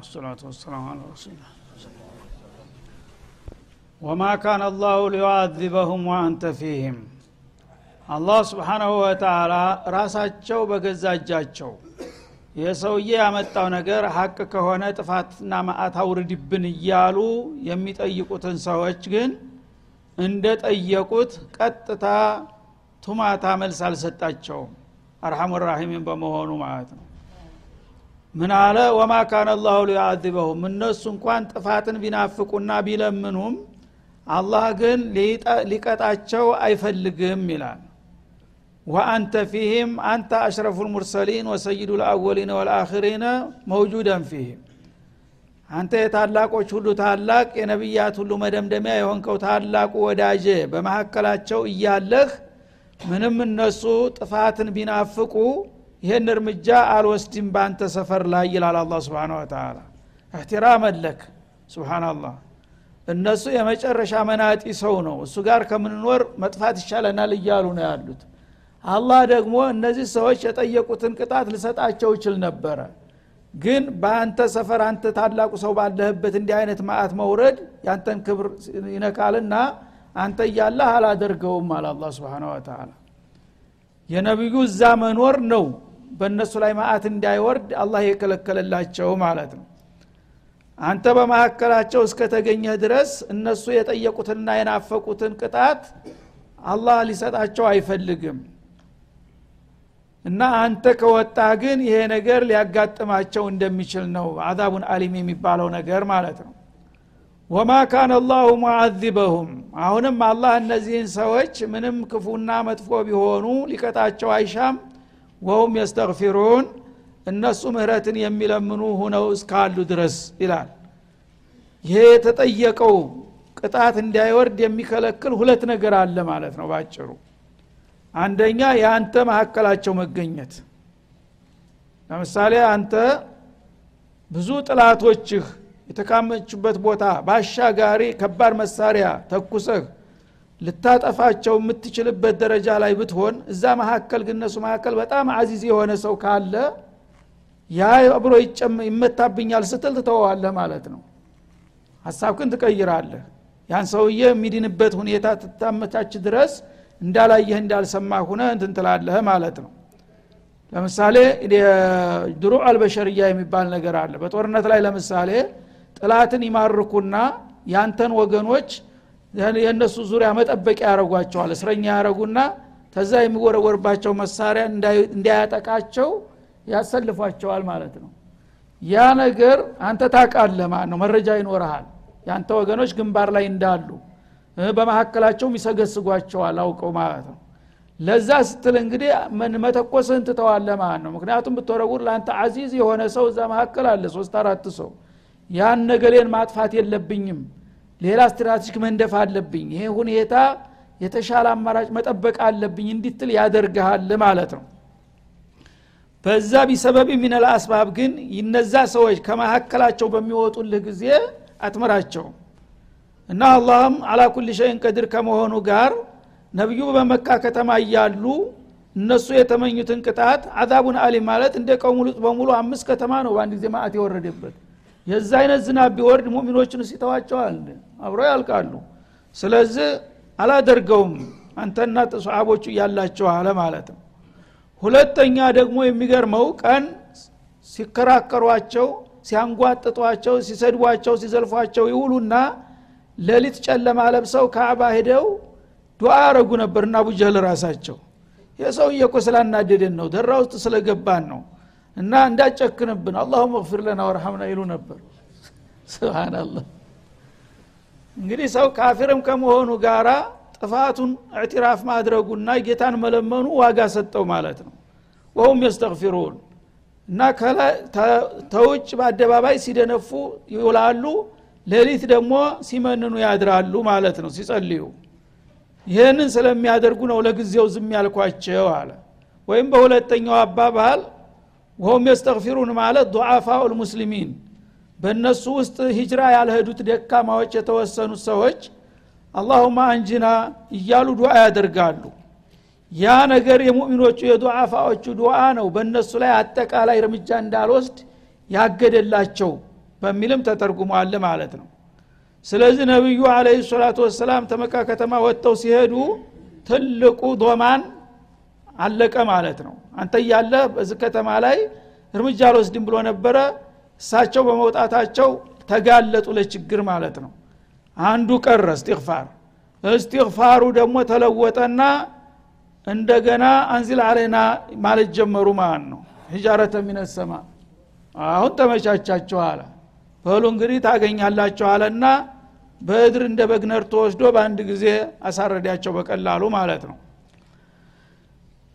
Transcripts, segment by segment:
ወሰላቱ ወሰላሙ አላ ረሱላ ወማ ካነ አላሁ ሊዩዓዚበሁም ወአንተ ፊህም አላህ ስብሓናሁ ወተላ ራሳቸው በገዛ እጃቸው የሰውዬ ያመጣው ነገር ሀቅ ከሆነ ጥፋትና ማአት አውርድብን እያሉ የሚጠይቁትን ሰዎች ግን እንደ ጠየቁት ቀጥታ ቱማታ መልስ አልሰጣቸውም። አርሐሙ ራሒሚን በመሆኑ ማለት ነው ምን አለ? ወማ ካነ አላሁ ሊዩዓዚበሁም እነሱ እንኳን ጥፋትን ቢናፍቁና ቢለምኑም አላህ ግን ሊቀጣቸው አይፈልግም ይላል። ወአንተ ፊህም አንተ አሽረፉ ልሙርሰሊን ወሰይዱ ልአወሊን ወልአክሪን መውጁደን ፊህም። አንተ የታላቆች ሁሉ ታላቅ የነቢያት ሁሉ መደምደሚያ የሆንከው ታላቁ ወዳጄ በመካከላቸው እያለህ ምንም እነሱ ጥፋትን ቢናፍቁ ይህን እርምጃ አልወስድም በአንተ ሰፈር ላይ ይላል አላ ስብን ወተላ እህትራመን ለክ ስብናላህ እነሱ የመጨረሻ መናጢ ሰው ነው። እሱ ጋር ከምንኖር መጥፋት ይሻለናል እያሉ ነው ያሉት። አላህ ደግሞ እነዚህ ሰዎች የጠየቁትን ቅጣት ልሰጣቸው ይችል ነበረ። ግን በአንተ ሰፈር አንተ ታላቁ ሰው ባለህበት እንዲህ አይነት ማአት መውረድ ያንተን ክብር ይነካልና አንተ እያለህ አላደርገውም አለ አላ ስብን ወተላ የነቢዩ እዛ መኖር ነው በእነሱ ላይ ማአት እንዳይወርድ አላህ የከለከለላቸው ማለት ነው። አንተ በመካከላቸው እስከተገኘህ ድረስ እነሱ የጠየቁትንና የናፈቁትን ቅጣት አላህ ሊሰጣቸው አይፈልግም። እና አንተ ከወጣ ግን ይሄ ነገር ሊያጋጥማቸው እንደሚችል ነው አዛቡን አሊም የሚባለው ነገር ማለት ነው። ወማ ካነ አላሁ ሙዓዚበሁም። አሁንም አላህ እነዚህን ሰዎች ምንም ክፉና መጥፎ ቢሆኑ ሊቀጣቸው አይሻም ወሁም የስተግፊሩን እነሱ ምህረትን የሚለምኑ ሁነው እስካሉ ድረስ ይላል። ይሄ የተጠየቀው ቅጣት እንዳይወርድ የሚከለክል ሁለት ነገር አለ ማለት ነው ባጭሩ። አንደኛ የአንተ መካከላቸው መገኘት። ለምሳሌ አንተ ብዙ ጥላቶችህ የተካመችበት ቦታ ባሻጋሪ ከባድ መሳሪያ ተኩሰህ ልታጠፋቸው የምትችልበት ደረጃ ላይ ብትሆን እዛ መካከል ግን መካከል በጣም አዚዝ የሆነ ሰው ካለ ያ አብሮ ይመታብኛል ስትል ትተወዋለህ ማለት ነው። ሀሳብክን ትቀይራለህ። ያን ሰውዬ የሚድንበት ሁኔታ ትታመቻች ድረስ እንዳላየህ እንዳልሰማ ሁነ እንትን ማለት ነው። ለምሳሌ ድሮ አልበሸርያ የሚባል ነገር አለ። በጦርነት ላይ ለምሳሌ ጥላትን ይማርኩና ያንተን ወገኖች የእነሱ ዙሪያ መጠበቂያ ያደረጓቸዋል እስረኛ ያደረጉና ተዛ የሚወረወርባቸው መሳሪያ እንዳያጠቃቸው ያሰልፏቸዋል ማለት ነው። ያ ነገር አንተ ታቃለ ማለት ነው መረጃ ይኖርሃል። ያንተ ወገኖች ግንባር ላይ እንዳሉ በመካከላቸውም ይሰገስጓቸዋል አውቀው ማለት ነው። ለዛ ስትል እንግዲህ መተኮስህን ትተዋለህ ማለት ነው ምክንያቱም ብትወረውር ለአንተ عزيز የሆነ ሰው እዛ መካከል አለ ሶስት አራት ሰው። ያን ነገሌን ማጥፋት የለብኝም ሌላ strategic መንደፍ አለብኝ። ይሄ ሁኔታ የተሻለ አማራጭ መጠበቅ አለብኝ እንድትል ያደርግሃል ማለት ነው። በዛ بسبب من الأسباب ግን ይነዛ ሰዎች ከመካከላቸው በሚወጡልህ ጊዜ አትመራቸውም እና አላህም አላ ኩል ሸይን ቀድር ከመሆኑ ጋር ነቢዩ በመካ ከተማ እያሉ እነሱ የተመኙትን ቅጣት አዛቡን አሊም ማለት እንደ ቀውሙ ሉጥ በሙሉ አምስት ከተማ ነው በአንድ ጊዜ ማአት የወረደበት። የዛ አይነት ዝናብ ቢወርድ ሙሚኖችን ሲተዋቸዋል አብረው ያልቃሉ። ስለዚህ አላደርገውም አንተና ሰሓቦቹ እያላቸው አለ ማለት ነው። ሁለተኛ ደግሞ የሚገርመው ቀን ሲከራከሯቸው ሲያንጓጥጧቸው ሲሰድቧቸው ሲዘልፏቸው ይውሉና ሌሊት ጨለማ ለብሰው ካዕባ ሄደው ዱዓ ያረጉ ነበር እና አቡጀህል ራሳቸው። የሰውዬ እኮ ስላናደደን ነው ደራ ውስጥ ስለገባን ነው እና እንዳጨክንብን አላሁም እግፊር ለና ወርሐምና ይሉ ነበር። ስብናላህ እንግዲህ ሰው ካፊርም ከመሆኑ ጋራ ጥፋቱን እዕትራፍ ማድረጉና ጌታን መለመኑ ዋጋ ሰጠው ማለት ነው። ወሁም የስተግፊሩን እና ተውጭ በአደባባይ ሲደነፉ ይውላሉ ሌሊት ደግሞ ሲመንኑ ያድራሉ ማለት ነው ሲጸልዩ። ይህንን ስለሚያደርጉ ነው ለጊዜው ዝም ያልኳቸው አለ። ወይም በሁለተኛው አባባል ወሁም የስተግፊሩን ማለት ዱዓፋኡ ልሙስሊሚን በእነሱ ውስጥ ሂጅራ ያልሄዱት ደካማዎች የተወሰኑት ሰዎች አላሁማ አንጅና እያሉ ዱዓ ያደርጋሉ። ያ ነገር የሙእሚኖቹ የዱዓፋዎቹ ዱዓ ነው። በእነሱ ላይ አጠቃላይ እርምጃ እንዳልወስድ ያገደላቸው በሚልም ተተርጉሟል ማለት ነው። ስለዚህ ነቢዩ አለ ሰላቱ ወሰላም ተመካ ከተማ ወጥተው ሲሄዱ ትልቁ ዶማን አለቀ ማለት ነው። አንተ እያለ በዚህ ከተማ ላይ እርምጃ አልወስድም ብሎ ነበረ እሳቸው በመውጣታቸው ተጋለጡ ለችግር ማለት ነው። አንዱ ቀረ እስትግፋር እስትግፋሩ ደግሞ ተለወጠና እንደገና አንዚል አለና ማለት ጀመሩ ማለት ነው። ሂጃረተ ሚነሰማ አሁን ተመቻቻቸው አለ። በሉ እንግዲህ ታገኛላቸው አለና በእድር እንደ በግነር ተወስዶ በአንድ ጊዜ አሳረዳቸው በቀላሉ ማለት ነው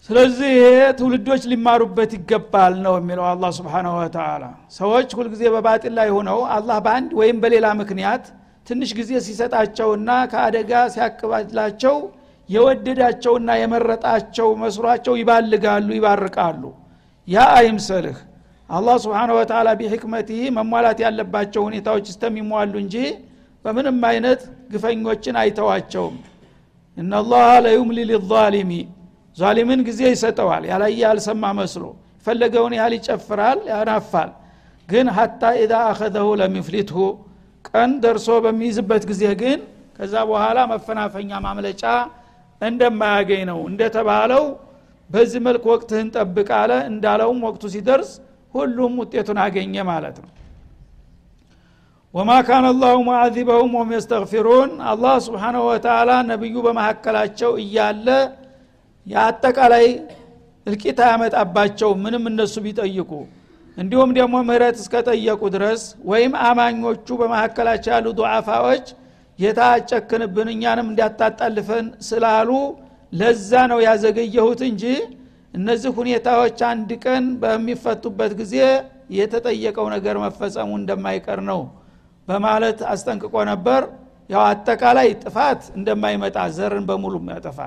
ስለዚህ ይሄ ትውልዶች ሊማሩበት ይገባል ነው የሚለው አላ ስብን ወተላ ሰዎች ሁልጊዜ በባጢል ላይ ሆነው አላህ በአንድ ወይም በሌላ ምክንያት ትንሽ ጊዜ ሲሰጣቸውና ከአደጋ ሲያቅባላቸው የወደዳቸውና የመረጣቸው መስሏቸው ይባልጋሉ ይባርቃሉ። ያ አይምሰልህ። አላህ ስብሓን ወተላ ቢሕክመትህ መሟላት ያለባቸው ሁኔታዎች እስተሚሟሉ እንጂ በምንም አይነት ግፈኞችን አይተዋቸውም። እናላህ ለዩምሊ ሊዛሊሚ ዛሊምን ጊዜ ይሰጠዋል። ያላየ ያልሰማ መስሎ የፈለገውን ያህል ይጨፍራል ያናፋል። ግን ሀታ ኢዛ አኸዘሁ ለሚፍሊትሁ ቀን ደርሶ በሚይዝበት ጊዜ ግን ከዛ በኋላ መፈናፈኛ ማምለጫ እንደማያገኝ ነው። እንደተባለው በዚህ መልክ ወቅትህን ጠብቅ አለ። እንዳለውም ወቅቱ ሲደርስ ሁሉም ውጤቱን አገኘ ማለት ነው። ወማ ካነ አላሁ ሙዓዚበሁም ወም የስተግፊሩን። አላህ ስብሓናሁ ወተላ ነቢዩ በመካከላቸው እያለ የአጠቃላይ እልቂት አያመጣባቸው ምንም እነሱ ቢጠይቁ እንዲሁም ደግሞ ምህረት እስከጠየቁ ድረስ ወይም አማኞቹ በመካከላቸው ያሉ ዱዓፋዎች ጌታ አጨክንብን እኛንም እንዲያታጣልፈን ስላሉ ለዛ ነው ያዘገየሁት እንጂ እነዚህ ሁኔታዎች አንድ ቀን በሚፈቱበት ጊዜ የተጠየቀው ነገር መፈጸሙ እንደማይቀር ነው በማለት አስጠንቅቆ ነበር። ያው አጠቃላይ ጥፋት እንደማይመጣ ዘርን በሙሉ ያጠፋ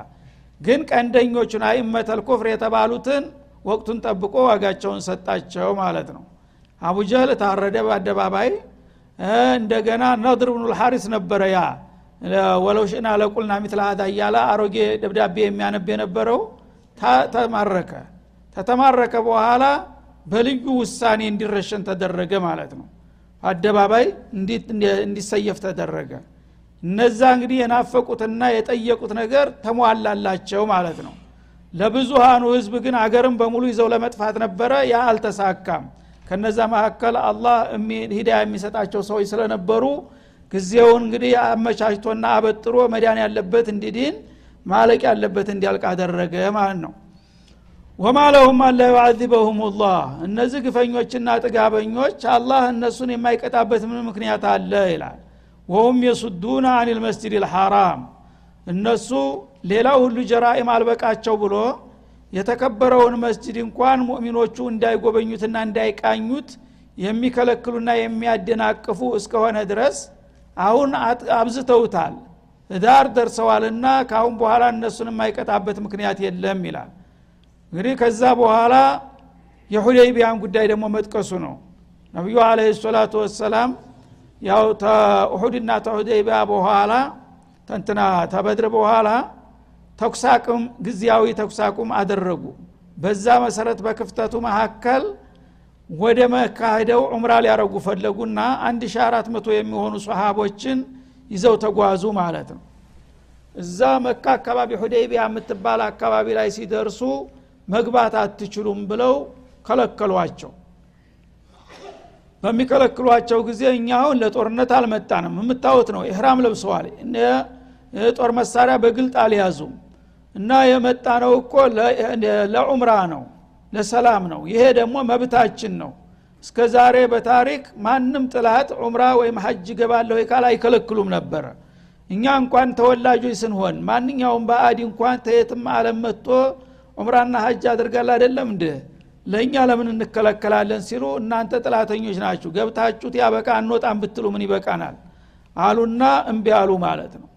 ግን ቀንደኞቹን አይመተል ኩፍር የተባሉትን ወቅቱን ጠብቆ ዋጋቸውን ሰጣቸው ማለት ነው። አቡጀህል ታረደ በአደባባይ። እንደገና ነድር ብኑ ልሐሪስ ነበረ ያ። ወለው ሽና ለቁልና ሚትል ሀዳ እያለ አሮጌ ደብዳቤ የሚያነብ የነበረው። ተማረከ። ተተማረከ በኋላ በልዩ ውሳኔ እንዲረሸን ተደረገ ማለት ነው። አደባባይ እንዲሰየፍ ተደረገ እነዛ እንግዲህ የናፈቁትና የጠየቁት ነገር ተሟላላቸው ማለት ነው። ለብዙሃኑ ህዝብ ግን አገርም በሙሉ ይዘው ለመጥፋት ነበረ ያ አልተሳካም። ከነዛ መካከል አላህ ሂዳ የሚሰጣቸው ሰዎች ስለነበሩ ጊዜውን እንግዲህ አመቻችቶና አበጥሮ መዳን ያለበት እንዲድን ማለቅ ያለበት እንዲያልቅ አደረገ ማለት ነው። ወማ ለሁም አላ ዩዓዚበሁም እነዚህ ግፈኞችና ጥጋበኞች አላህ እነሱን የማይቀጣበት ምን ምክንያት አለ ይላል ወሁም የሱዱና አን ልመስጅድ ልሐራም እነሱ ሌላው ሁሉ ጀራኢም አልበቃቸው ብሎ የተከበረውን መስጅድ እንኳን ሙእሚኖቹ እንዳይጎበኙትና እንዳይቃኙት የሚከለክሉና የሚያደናቅፉ እስከሆነ ድረስ አሁን አብዝተውታል። ዳር ደርሰዋልና ከአሁን በኋላ እነሱን የማይቀጣበት ምክንያት የለም ይላል። እንግዲህ ከዛ በኋላ የሁደይቢያን ጉዳይ ደግሞ መጥቀሱ ነው። ነቢዩ አለ ሰላቱ ወሰላም ያው ተኡሑድና ተሁደይቢያ በኋላ ተንትና ተበድር በኋላ ተኩሳቁም ጊዜያዊ ተኩሳቁም አደረጉ። በዛ መሰረት በክፍተቱ መካከል ወደ መካ ሄደው ዑምራ ሊያረጉ ፈለጉና 1400 የሚሆኑ ሰሃቦችን ይዘው ተጓዙ ማለት ነው። እዛ መካ አካባቢ ሁዴይቢያ የምትባል አካባቢ ላይ ሲደርሱ መግባት አትችሉም ብለው ከለከሏቸው በሚከለክሏቸው ጊዜ እኛ አሁን ለጦርነት አልመጣንም። የምታወት ነው። ኢህራም ለብሰዋል። የጦር መሳሪያ በግልጥ አልያዙም። እና የመጣ ነው እኮ ለዑምራ ነው ለሰላም ነው። ይሄ ደግሞ መብታችን ነው። እስከ ዛሬ በታሪክ ማንም ጥላት ዑምራ ወይም ሀጅ ገባለሁ ካል አይከለክሉም ነበረ። እኛ እንኳን ተወላጆች ስንሆን ማንኛውም በአዲ እንኳን ተየትም አለም መጥቶ ዑምራና ሀጅ አድርጋል አይደለም እንደ ለእኛ ለምን እንከለከላለን ሲሉ እናንተ ጥላተኞች ናችሁ ገብታችሁት ያበቃ አንወጣም ብትሉ ምን ይበቃናል? አሉና እምቢ አሉ ማለት ነው።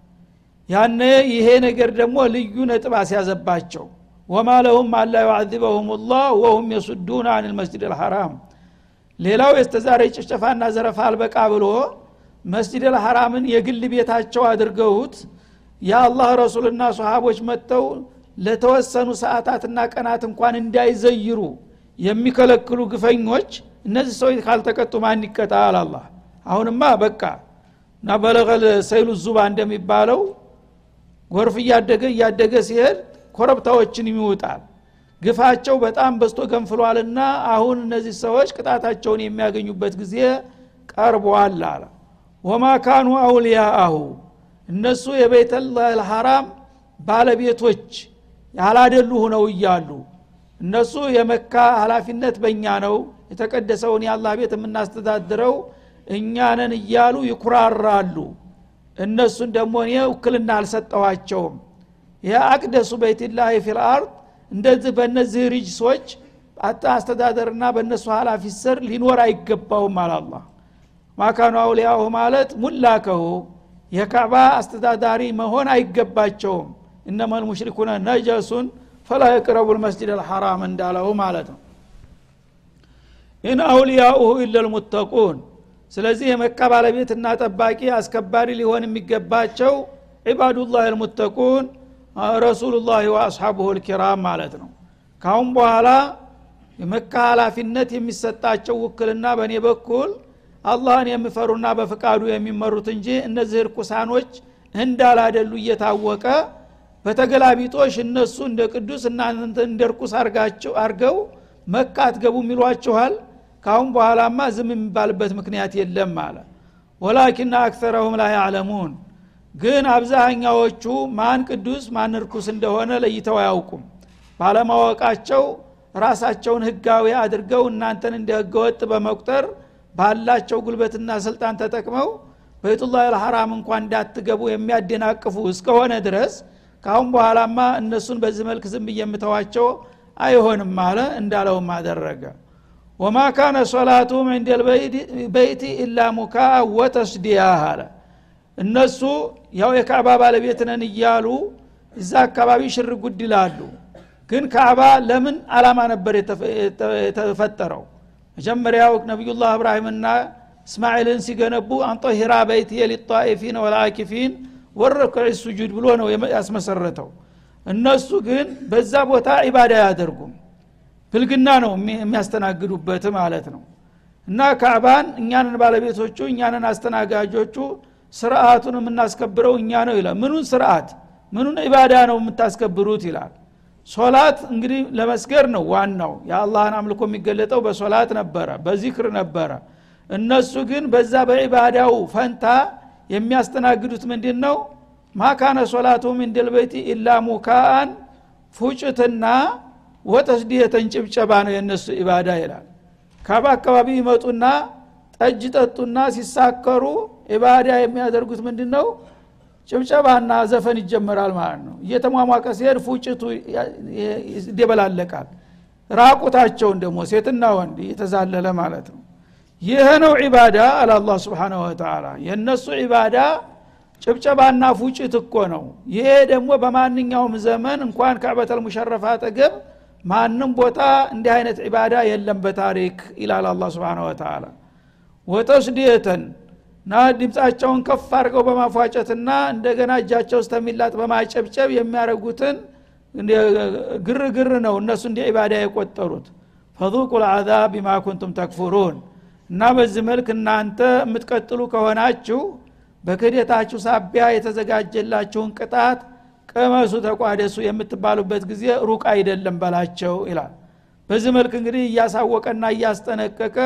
ያነ ይሄ ነገር ደግሞ ልዩ ነጥብ አስያዘባቸው። ወማ ለሁም አላ ዩዓዚበሁም ላህ ወሁም የሱዱን አን ልመስጅድ ልሐራም ሌላው የስተዛሬ ጭፍጨፋና ዘረፋ አልበቃ ብሎ መስጅድ ልሐራምን የግል ቤታቸው አድርገውት የአላህ ረሱልና ሰሃቦች መጥተው ለተወሰኑ ሰዓታትና ቀናት እንኳን እንዳይዘይሩ የሚከለክሉ ግፈኞች እነዚህ ሰዎች ካልተቀጡ ማን ይቀጣ አላላ አሁንማ በቃ እና በለቀል ሰይሉ ዙባ እንደሚባለው ጎርፍ እያደገ እያደገ ሲሄድ ኮረብታዎችን ይውጣል ግፋቸው በጣም በስቶ ገንፍሏልና አሁን እነዚህ ሰዎች ቅጣታቸውን የሚያገኙበት ጊዜ ቀርቧል አለ። ወማ ካኑ አውልያአሁ እነሱ የቤተል ሐራም ባለቤቶች ያላደሉ ሁነው እያሉ እነሱ የመካ ሀላፊነት በእኛ ነው። የተቀደሰውን የአላህ ቤት የምናስተዳድረው እኛንን እያሉ ይኩራራሉ። እነሱን ደግሞ እኔ ውክልና አልሰጠዋቸውም ይህ አቅደሱ በይትላህ ፊልአርድ እንደዚህ በእነዚህ ሪጅሶች አስተዳደርና በእነሱ ሀላፊ ስር ሊኖር አይገባውም አላላ ما كانوا أولياءه ማለት ملاكه የካዕባ አስተዳዳሪ መሆን አይገባቸውም። إنما المشركون نجس فلا يقربوا المسجد الحرام እንዳለው ማለት ነው። إن أولياؤه إلا المتقون ስለዚህ የመካ ባለቤትና ጠባቂ አስከባሪ ሊሆን የሚገባቸው ዒባዱላህ ልሙተቁን ረሱሉላህ ወአስሓቡሁ ልኪራም ማለት ነው። ካሁን በኋላ የመካ ኃላፊነት የሚሰጣቸው ውክልና በእኔ በኩል አላህን የሚፈሩና በፍቃዱ የሚመሩት እንጂ እነዚህ እርኩሳኖች እንዳላደሉ እየታወቀ በተገላቢጦሽ እነሱ እንደ ቅዱስ እናንተ እንደ እርኩስ አርገው መካ አትገቡም ይሏችኋል ካሁን በኋላማ ዝም የሚባልበት ምክንያት የለም አለ። ወላኪና አክተረሁም ላ ያዕለሙን። ግን አብዛኛዎቹ ማን ቅዱስ ማን እርኩስ እንደሆነ ለይተው አያውቁም። ባለማወቃቸው ራሳቸውን ህጋዊ አድርገው እናንተን እንደ ህገወጥ በመቁጠር ባላቸው ጉልበትና ስልጣን ተጠቅመው በይቱላህ ልሐራም እንኳን እንዳትገቡ የሚያደናቅፉ እስከሆነ ድረስ ካሁን በኋላማ እነሱን በዚህ መልክ ዝም እየምተዋቸው አይሆንም አለ እንዳለውም አደረገ። ወማ ካነ ሶላቱም እንደ በይቲ ኢላ ሙካ ወተስዲያ አለ። እነሱ ያው የካዕባ ባለቤት ነን እያሉ እዛ አካባቢ ሽር ጉድ ይላሉ። ግን ካዕባ ለምን አላማ ነበር የተፈጠረው? መጀመሪያው ነቢዩላህ እብራሂምና እስማኤልን ሲገነቡ አንጦሂራ በይትየ ሊጣኢፊን ወልአኪፊን ወረክዕ ሱጁድ ብሎ ነው ያስመሰረተው። እነሱ ግን በዛ ቦታ ዒባዳ አያደርጉም። ብልግና ነው የሚያስተናግዱበት ማለት ነው። እና ካዕባን እኛንን ባለቤቶቹ እኛንን አስተናጋጆቹ ስርአቱን የምናስከብረው እኛ ነው ይላል። ምኑን ስርአት ምኑን ዒባዳ ነው የምታስከብሩት ይላል። ሶላት እንግዲህ ለመስገር ነው ዋናው። የአላህን አምልኮ የሚገለጠው በሶላት ነበረ በዚክር ነበረ። እነሱ ግን በዛ በዒባዳው ፈንታ የሚያስተናግዱት ምንድን ነው ማካነ ሶላቱም እንድልበይቲ ኢላ ሙካአን ፉጭትና ወተስዲየተን ጭብጨባ ነው የእነሱ ኢባዳ ይላል። ካባ አካባቢ ይመጡና ጠጅ ጠጡና ሲሳከሩ ኢባዳ የሚያደርጉት ምንድን ነው ጭብጨባና ዘፈን ይጀመራል ማለት ነው። እየተሟሟቀ ሲሄድ ፉጭቱ ይደበላለቃል ራቁታቸውን ደግሞ ሴትና ወንድ እየተዛለለ ማለት ነው ይህ ነው ዒባዳ አለ አላ ስብን ወተላ የእነሱ ዒባዳ ጭብጨባና ፉጭት እኮ ነው። ይሄ ደግሞ በማንኛውም ዘመን እንኳን ከዕበተል ሙሸረፍ አጠገብ ማንም ቦታ እንዲህ አይነት ዒባዳ የለም በታሪክ ይላል አላ ስብን ወተላ ወተስዲየተን ና ድምፃቸውን ከፍ አድርገው በማፏጨትና እንደገና እጃቸው እስተሚላጥ በማጨብጨብ የሚያደርጉትን ግርግር ነው እነሱ እንደ ዒባዳ የቆጠሩት። ፈذቁ ልዓዛብ ቢማ ኩንቱም ተክፉሩን እና በዚህ መልክ እናንተ የምትቀጥሉ ከሆናችሁ በክህደታችሁ ሳቢያ የተዘጋጀላችሁን ቅጣት ቅመሱ ተቋደሱ የምትባሉበት ጊዜ ሩቅ አይደለም በላቸው ይላል። በዚህ መልክ እንግዲህ እያሳወቀና እያስጠነቀቀ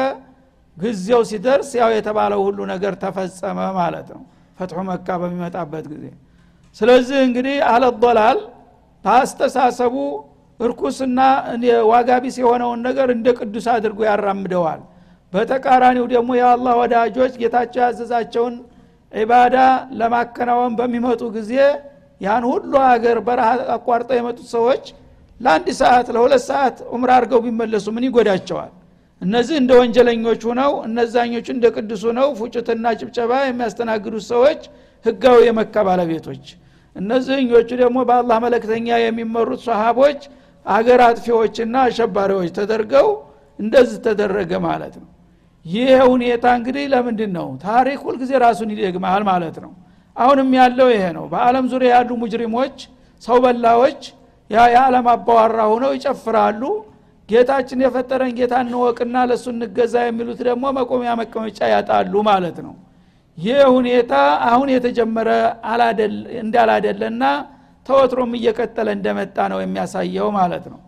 ጊዜው ሲደርስ ያው የተባለው ሁሉ ነገር ተፈጸመ ማለት ነው። ፈትሑ መካ በሚመጣበት ጊዜ። ስለዚህ እንግዲህ አለዶላል በአስተሳሰቡ እርኩስና ዋጋቢስ የሆነውን ነገር እንደ ቅዱስ አድርጎ ያራምደዋል በተቃራኒው ደግሞ የአላህ ወዳጆች ጌታቸው ያዘዛቸውን ዒባዳ ለማከናወን በሚመጡ ጊዜ ያን ሁሉ ሀገር በረሃ አቋርጠው የመጡት ሰዎች ለአንድ ሰዓት ለሁለት ሰዓት ዑምራ አድርገው ቢመለሱ ምን ይጎዳቸዋል? እነዚህ እንደ ወንጀለኞች ሁነው እነዛኞቹ እንደ ቅዱስ ሁነው ፉጭትና ጭብጨባ የሚያስተናግዱት ሰዎች ህጋዊ የመካ ባለቤቶች። እነዚህኞቹ ደግሞ በአላህ መለክተኛ የሚመሩት ሰሃቦች አገር አጥፊዎችና አሸባሪዎች ተደርገው እንደዚህ ተደረገ ማለት ነው ይህ ሁኔታ እንግዲህ ለምንድን ነው ታሪክ ሁልጊዜ ራሱን ይደግማል ማለት ነው። አሁንም ያለው ይሄ ነው። በአለም ዙሪያ ያሉ ሙጅሪሞች ሰው በላዎች የዓለም አባዋራ ሁነው ይጨፍራሉ። ጌታችን የፈጠረን ጌታ እንወቅና ለእሱ እንገዛ የሚሉት ደግሞ መቆሚያ መቀመጫ ያጣሉ ማለት ነው። ይህ ሁኔታ አሁን የተጀመረ እንዳላደለና ተወትሮም እየቀጠለ እንደመጣ ነው የሚያሳየው ማለት ነው።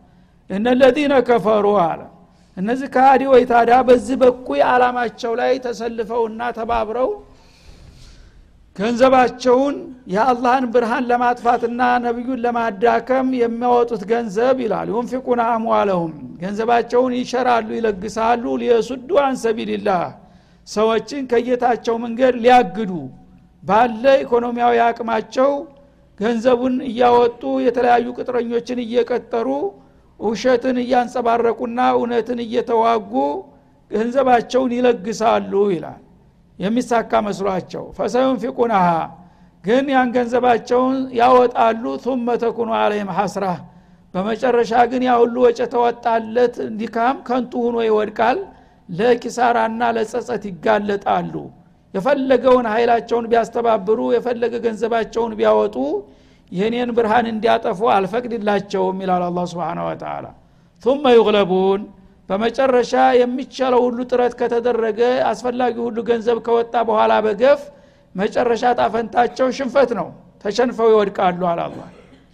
እነለዚነ ከፈሩ አለ እነዚህ ከሃዲዎች ታዲያ በዚህ በኩይ አላማቸው ላይ ተሰልፈውና ተባብረው ገንዘባቸውን የአላህን ብርሃን ለማጥፋትና ነቢዩን ለማዳከም የሚያወጡት ገንዘብ ይላል። ዩንፊቁና አምዋለሁም ገንዘባቸውን ይሸራሉ ይለግሳሉ ሊየሱዱ አን ሰቢልላህ ሰዎችን ከጌታቸው መንገድ ሊያግዱ ባለ ኢኮኖሚያዊ አቅማቸው ገንዘቡን እያወጡ የተለያዩ ቅጥረኞችን እየቀጠሩ ውሸትን እያንጸባረቁና እውነትን እየተዋጉ ገንዘባቸውን ይለግሳሉ ይላል። የሚሳካ መስሏቸው ፈሰዩንፊቁናሃ ግን ያን ገንዘባቸውን ያወጣሉ። ቱመ ተኩኑ አለይም ሐስራ በመጨረሻ ግን ያ ሁሉ ወጭ የተወጣለት ድካም ከንቱ ሁኖ ይወድቃል። ለኪሳራና ለጸጸት ይጋለጣሉ። የፈለገውን ኃይላቸውን ቢያስተባብሩ የፈለገ ገንዘባቸውን ቢያወጡ የኔን ብርሃን እንዲያጠፉ አልፈቅድላቸውም ይላል አላ ስብን ወተላ ثመ ዩግለቡን በመጨረሻ የሚቻለው ሁሉ ጥረት ከተደረገ አስፈላጊ ሁሉ ገንዘብ ከወጣ በኋላ በገፍ መጨረሻ ጣፈንታቸው ሽንፈት ነው። ተሸንፈው ይወድቃሉ አላላ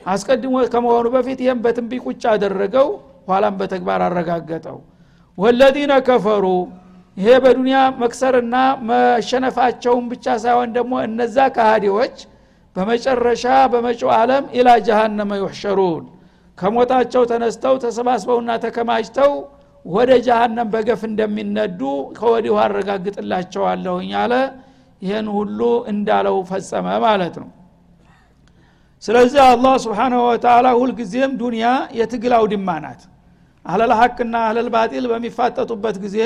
አስቀድሞ ከመሆኑ በፊት ይህም በትንቢ ቁጭ አደረገው ኋላም በተግባር አረጋገጠው። ወለዚነ ከፈሩ ይሄ በዱንያ መክሰርና መሸነፋቸውን ብቻ ሳይሆን ደግሞ እነዛ ካሃዲዎች በመጨረሻ በመጪው ዓለም ኢላ ጀሃነመ ዩሕሸሩን። ከሞታቸው ተነስተው ተሰባስበውና ተከማችተው ወደ ጀሃነም በገፍ እንደሚነዱ ከወዲሁ አረጋግጥላቸዋለሁኝ አለ። ይህን ሁሉ እንዳለው ፈጸመ ማለት ነው። ስለዚህ አላህ ስብሓናሁ ወተላ ሁልጊዜም ዱንያ የትግል አውድማ ናት። አህለል ሀቅና አህለል ባጢል በሚፋጠጡበት ጊዜ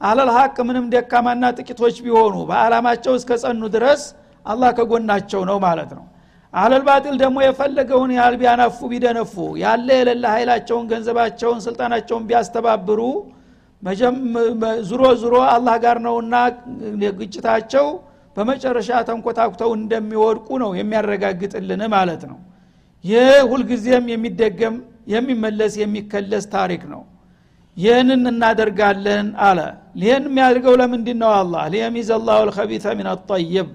አህለል ሀቅ ምንም ደካማና ጥቂቶች ቢሆኑ በአላማቸው እስከ ጸኑ ድረስ አላህ ከጎናቸው ነው ማለት ነው። አህለል ባጢል ደግሞ የፈለገውን ያህል ቢያነፉ ቢደነፉ ያለ የሌለ ኃይላቸውን ገንዘባቸውን ስልጣናቸውን ቢያስተባብሩ ዙሮ ዙሮ አላህ ጋር ነውና ግጭታቸው በመጨረሻ ተንኮታኩተው እንደሚወድቁ ነው የሚያረጋግጥልን ማለት ነው። ይህ ሁልጊዜም የሚደገም የሚመለስ የሚከለስ ታሪክ ነው። ይህንን እናደርጋለን አለ። ይህን የሚያደርገው ለምንድን ነው አላህ? ሊየሚዝ አላሁ ልከቢተ ምን አጠይብ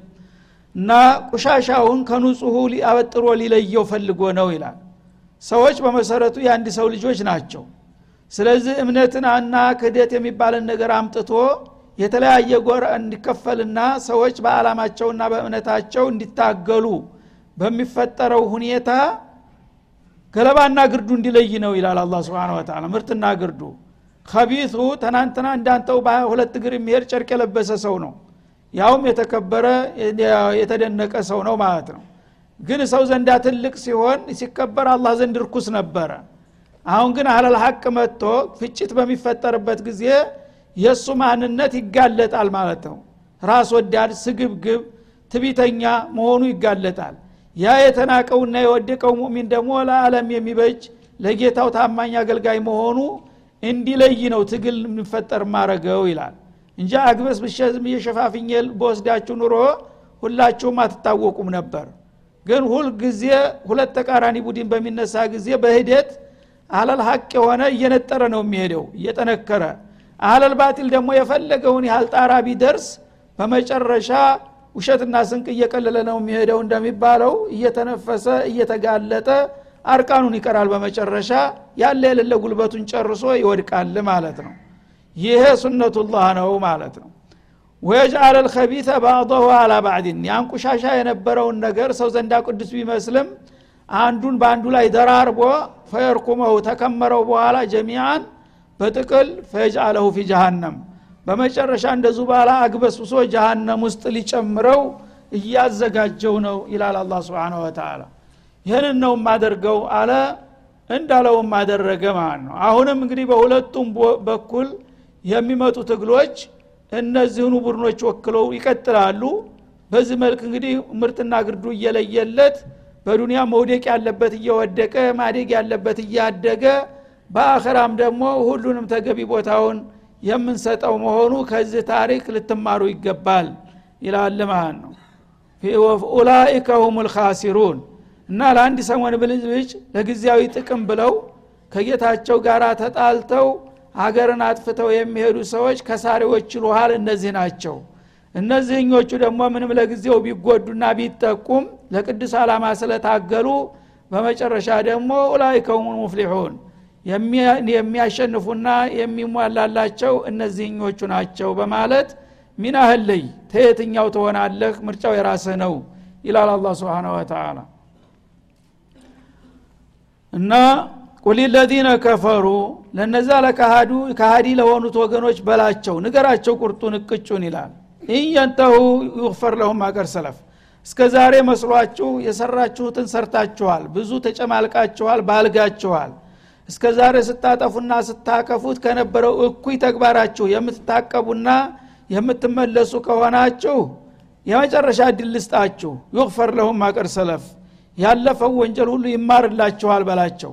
እና ቁሻሻውን ከንጹሁ አበጥሮ ሊለየው ፈልጎ ነው ይላል። ሰዎች በመሰረቱ የአንድ ሰው ልጆች ናቸው። ስለዚህ እምነትን እና ክህደት የሚባልን ነገር አምጥቶ የተለያየ ጎር እንዲከፈልና ሰዎች በአላማቸውና በእምነታቸው እንዲታገሉ በሚፈጠረው ሁኔታ ገለባና ግርዱ እንዲለይ ነው ይላል አላ ስብን ወተላ ምርትና ግርዱ። ከቢቱ ትናንትና እንዳንተው በሁለት እግር የሚሄድ ጨርቅ የለበሰ ሰው ነው ያውም የተከበረ የተደነቀ ሰው ነው ማለት ነው። ግን ሰው ዘንዳ ትልቅ ሲሆን ሲከበር አላህ ዘንድ ርኩስ ነበረ። አሁን ግን አህለል ሀቅ መጥቶ ፍጭት በሚፈጠርበት ጊዜ የእሱ ማንነት ይጋለጣል ማለት ነው። ራስ ወዳድ ስግብግብ ትቢተኛ መሆኑ ይጋለጣል። ያ የተናቀውና የወደቀው ሙእሚን ደግሞ ለዓለም የሚበጅ ለጌታው ታማኝ አገልጋይ መሆኑ እንዲለይ ነው ትግል የሚፈጠር ማረገው ይላል እንጂ አግበስ ብሸዝም እየሸፋፍኜ በወስዳችሁ ኑሮ ሁላችሁም አትታወቁም ነበር። ግን ሁል ጊዜ ሁለት ተቃራኒ ቡድን በሚነሳ ጊዜ በሂደት አለል ሀቅ የሆነ እየነጠረ ነው የሚሄደው እየጠነከረ። አለል ባጢል ደግሞ የፈለገውን ያህል ጣራ ቢደርስ በመጨረሻ ውሸትና ስንቅ እየቀለለ ነው የሚሄደው እንደሚባለው እየተነፈሰ እየተጋለጠ አርቃኑን ይቀራል በመጨረሻ። ያለ የሌለ ጉልበቱን ጨርሶ ይወድቃል ማለት ነው ይሄ ሱነቱላህ ነው ማለት ነው። ወየጅአል ልከቢተ ባዕضሁ አላ ባዕድን። ያን ቁሻሻ የነበረውን ነገር ሰው ዘንዳ ቅዱስ ቢመስልም አንዱን በአንዱ ላይ ደራርቦ ፈየርኩመው ተከመረው በኋላ ጀሚዓን በጥቅል ፈየጅአለሁ ፊ ጀሃነም። በመጨረሻ እንደ ዙባላ አግበስብሶ ጀሃነም ውስጥ ሊጨምረው እያዘጋጀው ነው ይላል አላ ስብን ወተላ ይህንን ነው የማደርገው አለ። እንዳለውም አደረገ ማለት ነው። አሁንም እንግዲህ በሁለቱም በኩል የሚመጡ ትግሎች እነዚህኑ ቡድኖች ወክለው ይቀጥላሉ። በዚህ መልክ እንግዲህ ምርትና ግርዱ እየለየለት በዱንያ መውደቅ ያለበት እየወደቀ ማደግ ያለበት እያደገ በአኸራም ደግሞ ሁሉንም ተገቢ ቦታውን የምንሰጠው መሆኑ ከዚህ ታሪክ ልትማሩ ይገባል ይላል ማለት ነው። ኡላኢከ ሁም ልካሲሩን እና ለአንድ ሰሞን ብልጭ ለጊዜያዊ ጥቅም ብለው ከጌታቸው ጋር ተጣልተው ሀገርን አጥፍተው የሚሄዱ ሰዎች ከሳሪዎች ይሉሃል እነዚህ ናቸው። እነዚህኞቹ ደግሞ ምንም ለጊዜው ቢጎዱና ቢጠቁም ለቅዱስ ዓላማ ስለታገሉ በመጨረሻ ደግሞ ኡላይከሁም ሙፍሊሑን የሚያሸንፉና የሚሟላላቸው እነዚህኞቹ ናቸው በማለት ሚናህል ለይ ተየትኛው ትሆናለህ? ምርጫው የራስህ ነው ይላል አላ ስብን ወተላ እና ቁል ለዚነ ከፈሩ ለነዛ ለካሃዱ ካሃዲ ለሆኑት ወገኖች በላቸው ንገራቸው ቁርጡን እቅጩን ይላል። إن ينتهوا يغفر لهم ما قد سلف። እስከ ዛሬ መስሏችሁ የሰራችሁትን ሰርታችኋል ብዙ ተጨማልቃችኋል ባልጋችኋል። እስከ ዛሬ ስታጠፉና ስታከፉት ከነበረው እኩይ ተግባራችሁ የምትታቀቡና የምትመለሱ ከሆናችሁ የመጨረሻ እድል ልስጣችሁ። يغفر لهم ما قد سلف። ያለፈው ወንጀል ሁሉ ይማርላችኋል በላቸው።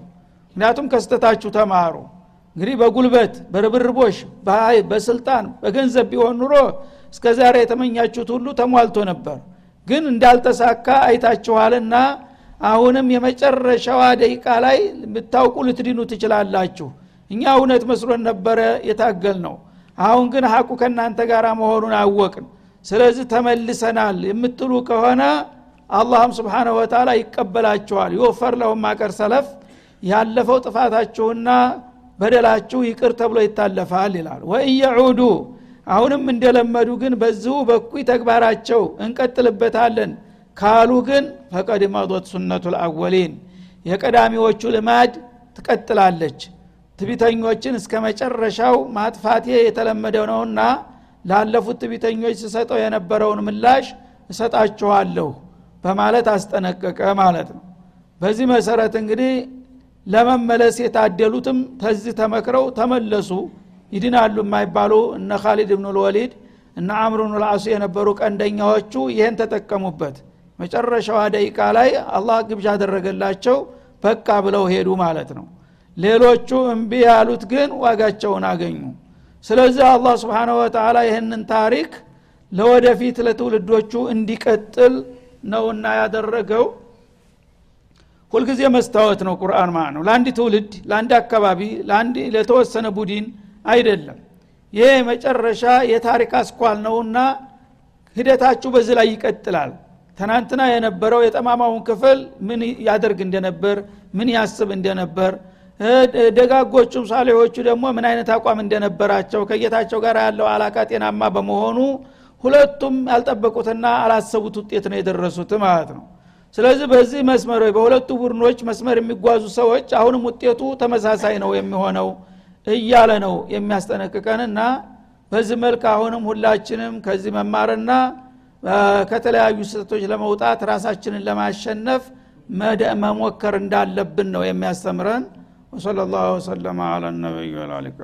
ምክንያቱም ከስተታችሁ ተማሩ እንግዲህ በጉልበት በርብርቦሽ በስልጣን በገንዘብ ቢሆን ኑሮ እስከ ዛሬ የተመኛችሁት ሁሉ ተሟልቶ ነበር። ግን እንዳልተሳካ አይታችኋልና አሁንም የመጨረሻዋ ደቂቃ ላይ ብታውቁ ልትድኑ ትችላላችሁ። እኛ እውነት መስሎን ነበረ የታገል ነው አሁን ግን ሀቁ ከእናንተ ጋር መሆኑን አወቅን። ስለዚህ ተመልሰናል የምትሉ ከሆነ አላህም ስብሓነሁ ወተላ ይቀበላችኋል። ይወፈር ለሁም ማቀር ሰለፍ። ያለፈው ጥፋታችሁና በደላችሁ ይቅር ተብሎ ይታለፋል ይላል። ወእየዑዱ አሁንም እንደለመዱ ግን በዚሁ በኩይ ተግባራቸው እንቀጥልበታለን ካሉ ግን ፈቀድ መዶት ሱነቱ ልአወሊን የቀዳሚዎቹ ልማድ ትቀጥላለች። ትቢተኞችን እስከ መጨረሻው ማጥፋቴ የተለመደው ነውና ላለፉት ትቢተኞች ስሰጠው የነበረውን ምላሽ እሰጣችኋለሁ በማለት አስጠነቀቀ ማለት ነው። በዚህ መሰረት እንግዲህ ለመመለስ የታደሉትም ተዚህ ተመክረው ተመለሱ። ይድናሉ የማይባሉ እነ ካሊድ ብኑ ልወሊድ እነ አምር ብኑ የነበሩ ቀንደኛዎቹ ይህን ተጠቀሙበት። መጨረሻዋ ደቂቃ ላይ አላህ ግብዣ አደረገላቸው በቃ ብለው ሄዱ ማለት ነው። ሌሎቹ እምቢ ያሉት ግን ዋጋቸውን አገኙ። ስለዚህ አላህ ስብሓነ ወተላ ይህንን ታሪክ ለወደፊት ለትውልዶቹ እንዲቀጥል ነውና ያደረገው ሁልጊዜ መስታወት ነው ቁርአን ማለት ነው። ለአንድ ትውልድ ለአንድ አካባቢ ለአንድ ለተወሰነ ቡድን አይደለም። ይሄ መጨረሻ የታሪክ አስኳል ነውና ሂደታችሁ በዚህ ላይ ይቀጥላል። ትናንትና የነበረው የጠማማውን ክፍል ምን ያደርግ እንደነበር ምን ያስብ እንደነበር ደጋጎቹም ሳሌዎቹ ደግሞ ምን አይነት አቋም እንደነበራቸው ከጌታቸው ጋር ያለው አላቃ ጤናማ በመሆኑ ሁለቱም ያልጠበቁትና አላሰቡት ውጤት ነው የደረሱት ማለት ነው ስለዚህ በዚህ መስመር በሁለቱ ቡድኖች መስመር የሚጓዙ ሰዎች አሁንም ውጤቱ ተመሳሳይ ነው የሚሆነው እያለ ነው የሚያስጠነቅቀንና በዚህ መልክ አሁንም ሁላችንም ከዚህ መማርና ከተለያዩ ስህተቶች ለመውጣት ራሳችንን ለማሸነፍ መሞከር እንዳለብን ነው የሚያስተምረን። ወሰለ ላሁ ወሰለማ አላ ነቢይ ወላሊካ